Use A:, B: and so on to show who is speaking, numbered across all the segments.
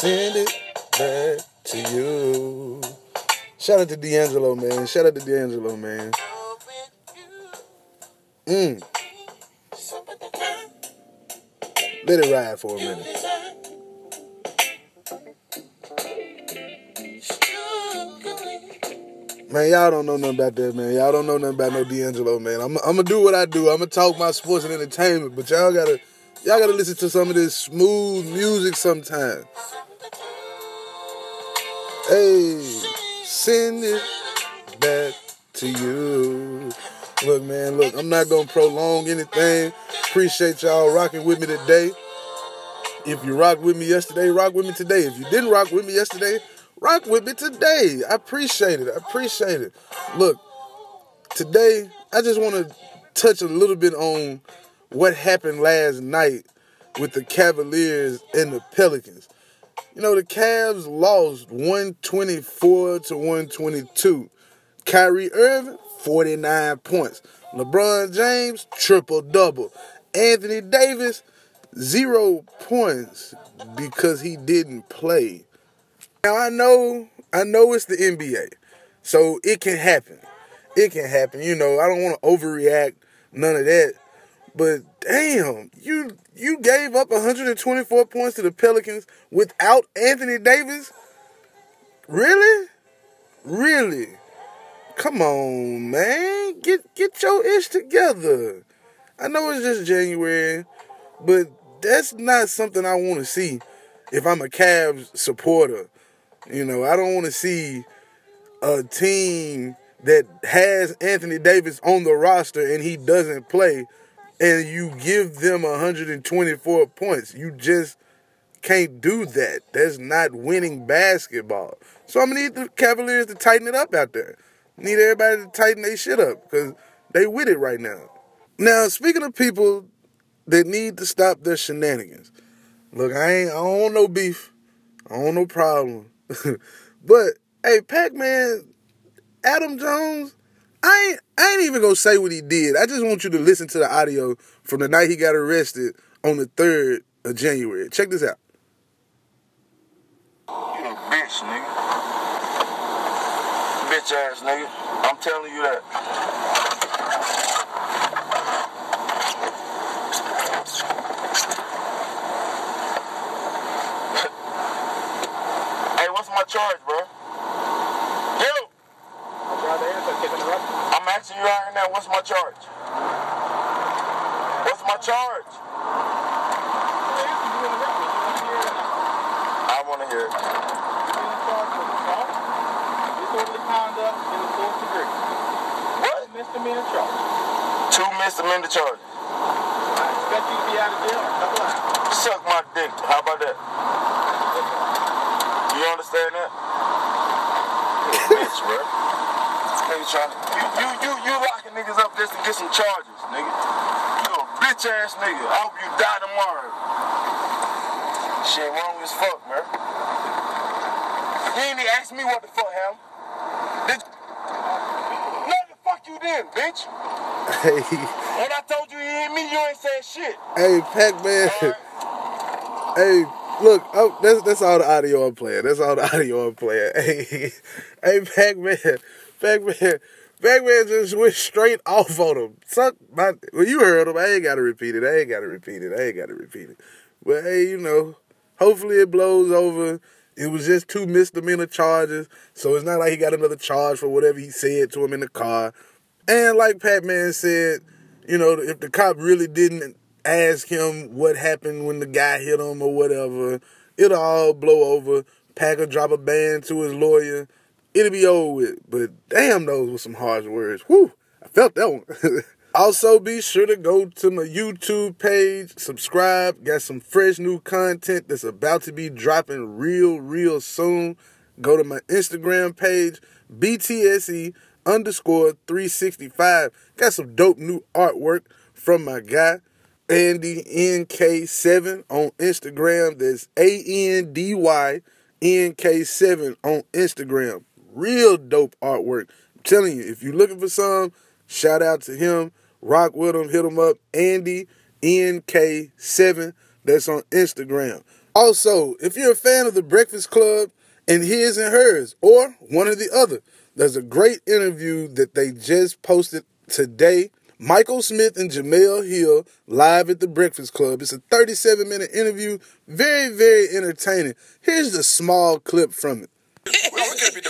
A: send it back to you. Shout out to D'Angelo, man. Shout out to D'Angelo, man. Mm. Let it ride for a minute. Man, y'all don't know nothing about that, man. Y'all don't know nothing about no D'Angelo, man. I'm, I'm gonna do what I do. I'm gonna talk my sports and entertainment, but y'all gotta, y'all gotta listen to some of this smooth music sometime. Hey, send it back to you. Look, man, look, I'm not gonna prolong anything. Appreciate y'all rocking with me today. If you rocked with me yesterday, rock with me today. If you didn't rock with me yesterday, rock with me today. I appreciate it. I appreciate it. Look, today I just want to touch a little bit on what happened last night with the Cavaliers and the Pelicans. You know, the Cavs lost 124 to 122. Kyrie Irving, 49 points. LeBron James, triple double. Anthony Davis, zero points because he didn't play. Now I know, I know it's the NBA, so it can happen. It can happen. You know, I don't want to overreact, none of that. But damn, you you gave up 124 points to the Pelicans without Anthony Davis? Really? Really? Come on, man. Get get your ish together. I know it's just January, but that's not something I want to see if I'm a Cavs supporter. You know, I don't want to see a team that has Anthony Davis on the roster and he doesn't play and you give them 124 points. You just can't do that. That's not winning basketball. So I'm gonna need the Cavaliers to tighten it up out there. Need everybody to tighten their shit up because they with it right now. Now, speaking of people that need to stop their shenanigans, look, I ain't I don't want no beef. I don't no problem. but hey, Pac-Man, Adam Jones, I ain't I ain't even gonna say what he did. I just want you to listen to the audio from the night he got arrested on the third of January. Check this out.
B: You bitch, nigga. Bitch ass nigga. I'm telling you that. hey, what's my charge, bro? Yo! I'm asking you right now, what's my charge? What's my charge? I want to hear it. What?
C: Misdemeanor charge.
B: Two misdemeanor charges.
C: I expect you to be out of jail in a couple.
B: Suck my dick. How about that? You understand that? Bitch, bro. Nigga trying you, you, you, you locking niggas up just to get some charges, nigga. You a bitch ass nigga. I hope you die tomorrow. Shit wrong as fuck, man. You ain't even ask me what the fuck happened. Did No, the fuck you did, bitch.
A: Hey,
B: When I told you you hit me, you ain't said shit.
A: hey, Pac-Man. Hey, look, oh, that's that's all the audio I'm playing. That's all the audio I'm playing. Hey, hey, Pac-Man, Pac-Man, Pac-Man just went straight off on him. Suck my. Well, you heard him. I ain't got to repeat it. I ain't got to repeat it. I ain't got to repeat it. But hey, you know, hopefully it blows over. It was just two misdemeanor charges, so it's not like he got another charge for whatever he said to him in the car. And like Pac-Man said, you know, if the cop really didn't ask him what happened when the guy hit him or whatever, it'll all blow over. Pac will drop a ban to his lawyer. It'll be over with. But damn, those were some harsh words. Whew, I felt that one. also, be sure to go to my YouTube page, subscribe. Got some fresh new content that's about to be dropping real, real soon. Go to my Instagram page, BTSE underscore 365. Got some dope new artwork from my guy. Andy NK7 on Instagram. That's A N D Y NK7 on Instagram. Real dope artwork. I'm telling you, if you're looking for some, shout out to him. Rock with him, hit him up. Andy NK7. That's on Instagram. Also, if you're a fan of the Breakfast Club and his and hers, or one or the other, there's a great interview that they just posted today. Michael Smith and Jemele Hill live at the Breakfast Club. It's a 37 minute interview, very, very entertaining. Here's the small clip from it.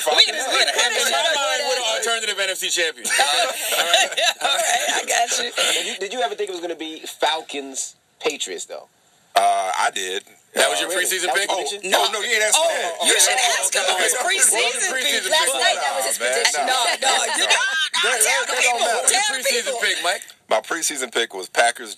D: Well, we could beat the
E: We
D: Falcons.
E: can-
D: In my mind, we're the alternative NFC champion.
E: All right, I got you.
F: Did you, did you ever think it was going to be Falcons Patriots though?
D: Uh, I did. That was your preseason
F: That
D: pick? Oh,
F: prediction?
D: no, no, you ain't asking
E: Oh,
D: that.
E: you
D: ain't
E: should
D: asking
E: ask
D: me
E: him
D: that.
E: on his preseason
D: was
E: pick.
D: preseason
E: Last night that was his
D: Nah, man,
E: prediction.
D: nah.
E: No, no, you know, no,
D: That-
E: tell
D: that
E: the
D: don't
E: people.
D: matter. What's
E: Tell
D: your
E: the
D: preseason
E: people.
D: pick, Mike? My preseason pick was Packers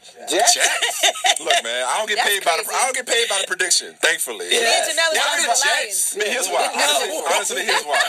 D: Jets.
F: Jets?
D: Jets. Look, man, I don't get
E: That's
D: paid by the. I don't get paid by the prediction. Thankfully.
E: Me and Jemele
D: Why the Jets?
E: Lions.
D: Man, here's why. Honestly, honestly, here's why.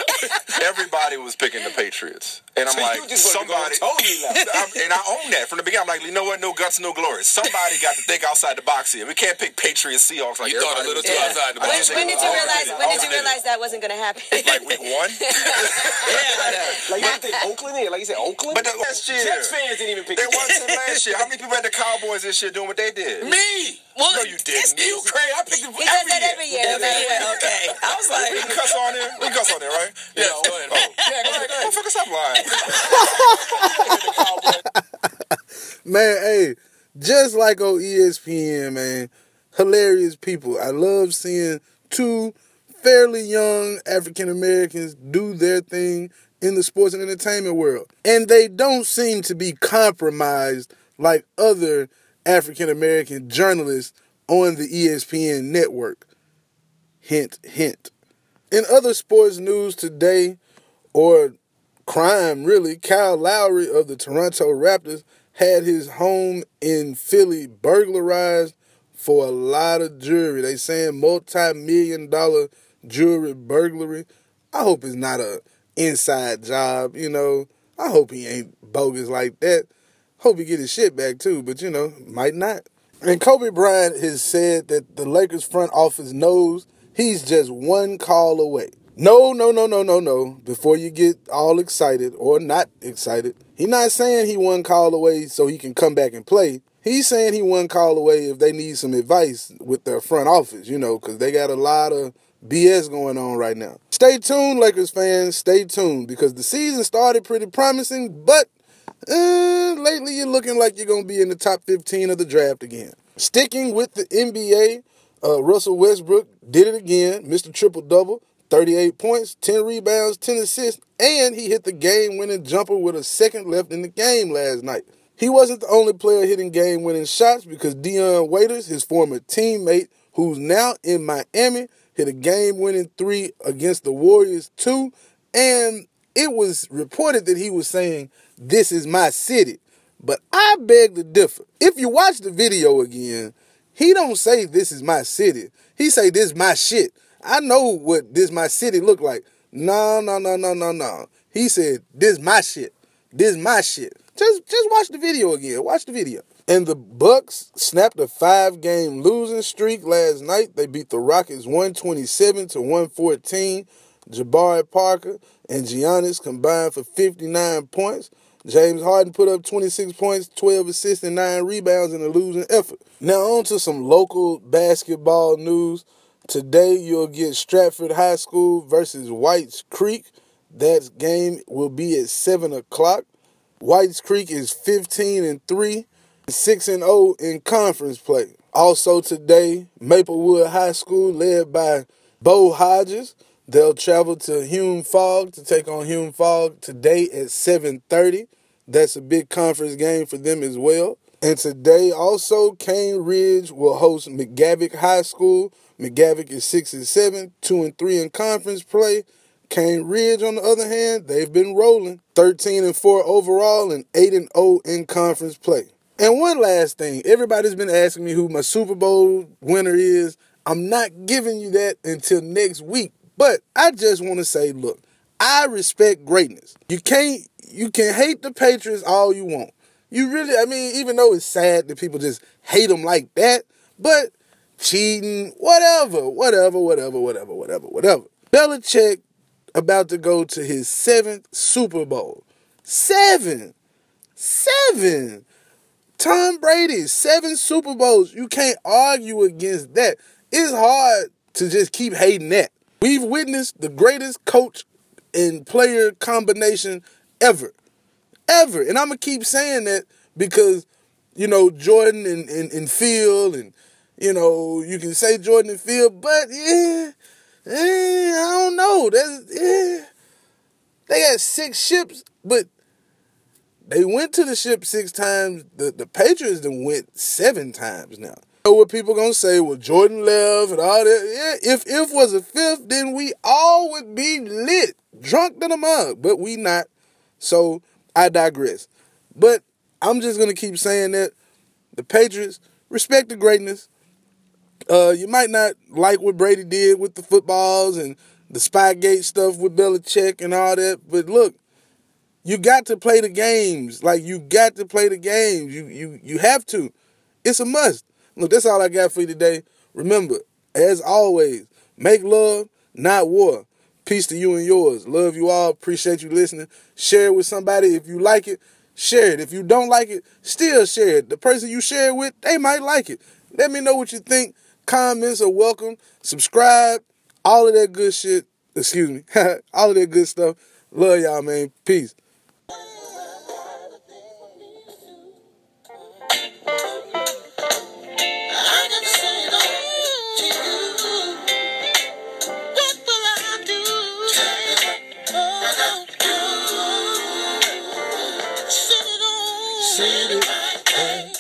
D: Everybody was picking the Patriots, and I'm
F: So
D: like,
F: just wanted to go
D: somebody.
F: totally left.
D: I'm, and I own that from the beginning. I'm like, you know what? No guts, no glory. Somebody got to think outside the box here. We can't pick Patriots, Seahawks like
G: You thought a little too
D: doing.
G: outside the box.
E: When, when did you realize? When did you realize that wasn't going to happen?
D: Like week one.
E: yeah.
F: Like you think Oakland? Yeah, like you said Oakland.
D: But the last year-
F: Jets fans didn't even pick.
D: Them They
F: the
D: wasn't
F: Jets.
D: last year. How many people had the Cowboys this year doing what they did?
G: Me?
E: Well,
D: No, you didn't.
G: You crazy. I picked it
E: He does that every year.
G: Every
E: man.
G: year.
E: Okay. I was like,
D: We can cuss on there. We can cuss on there, right?
G: Yes, go ahead.
D: Oh, yeah, go ahead, go ahead. Motherfucker, stop lying.
A: Man, hey, just like on ESPN, man, hilarious people. I love seeing two fairly young African Americans do their thing in the sports and entertainment world. And they don't seem to be compromised like other African American journalists on the ESPN network. Hint, hint. In other sports news today, or crime really, Kyle Lowry of the Toronto Raptors had his home in Philly burglarized for a lot of jewelry. They saying multi-million dollar jewelry burglary. I hope it's not a inside job, you know. I hope he ain't bogus like that. Hope he get his shit back too, but you know, might not. And Kobe Bryant has said that the Lakers front office knows he's just one call away. No, no, no, no, no, no. Before you get all excited or not excited, he's not saying he one call away so he can come back and play. He's saying he one call away if they need some advice with their front office, you know, because they got a lot of BS going on right now. Stay tuned, Lakers fans. Stay tuned because the season started pretty promising, but uh, lately you're looking like you're going to be in the top 15 of the draft again. Sticking with the NBA, uh, Russell Westbrook did it again, Mr. Triple Double, 38 points, 10 rebounds, 10 assists, and he hit the game winning jumper with a second left in the game last night. He wasn't the only player hitting game winning shots because Dion Waiters, his former teammate, who's now in Miami, hit a game winning three against the Warriors, too. And it was reported that he was saying, This is my city. But I beg to differ. If you watch the video again, he don't say this is my city. He say this is my shit. I know what this my city look like. No, no, no, no, no, no. He said this my shit. This my shit. Just just watch the video again. Watch the video. And the Bucks snapped a five-game losing streak last night. They beat the Rockets 127 to 114. Jabari Parker and Giannis combined for 59 points. James Harden put up 26 points, 12 assists, and 9 rebounds in a losing effort. Now, on to some local basketball news. Today, you'll get Stratford High School versus Whites Creek. That game will be at 7 o'clock. Whites Creek is 15 and 3, 6 and 0 in conference play. Also today, Maplewood High School, led by Bo Hodges, they'll travel to Hume-Fogg to take on Hume-Fogg today at 7:30. That's a big conference game for them as well. And today also, Cane Ridge will host McGavock High School. McGavock is six and seven, two and three in conference play. Cane Ridge, on the other hand, they've been rolling 13 and 4 overall and 8 and 0 in conference play. And one last thing everybody's been asking me who my Super Bowl winner is. I'm not giving you that until next week, but I just want to say look, I respect greatness. You can't, you can hate the Patriots all you want. You really, I mean, even though it's sad that people just hate him like that, but cheating, whatever, whatever, whatever, whatever, whatever, whatever. Belichick about to go to his seventh Super Bowl. Seven. Seven. Tom Brady, seven Super Bowls. You can't argue against that. It's hard to just keep hating that. We've witnessed the greatest coach and player combination ever. Ever. And I'm to keep saying that because, you know, Jordan and, and, and Phil, and, you know, you can say Jordan and Phil, but yeah, eh, I don't know. That's, yeah. They had six ships, but they went to the ship six times. The, the Patriots then went seven times now. know what people gonna say? Well, Jordan left and all that. Yeah, if if was a fifth, then we all would be lit, drunk than a mug. But we not. So I digress. But I'm just gonna keep saying that the Patriots respect the greatness. Uh, you might not like what Brady did with the footballs and the Spygate stuff with Belichick and all that, but look, you got to play the games. Like you got to play the games. You you you have to. It's a must. Look, that's all I got for you today. Remember, as always, make love, not war. Peace to you and yours. Love you all. Appreciate you listening. Share it with somebody if you like it. Share it. If you don't like it, still share it. The person you share it with, they might like it. Let me know what you think. Comments are welcome. Subscribe. All of that good shit. Excuse me. all of that good stuff. Love y'all, man. Peace. Hey.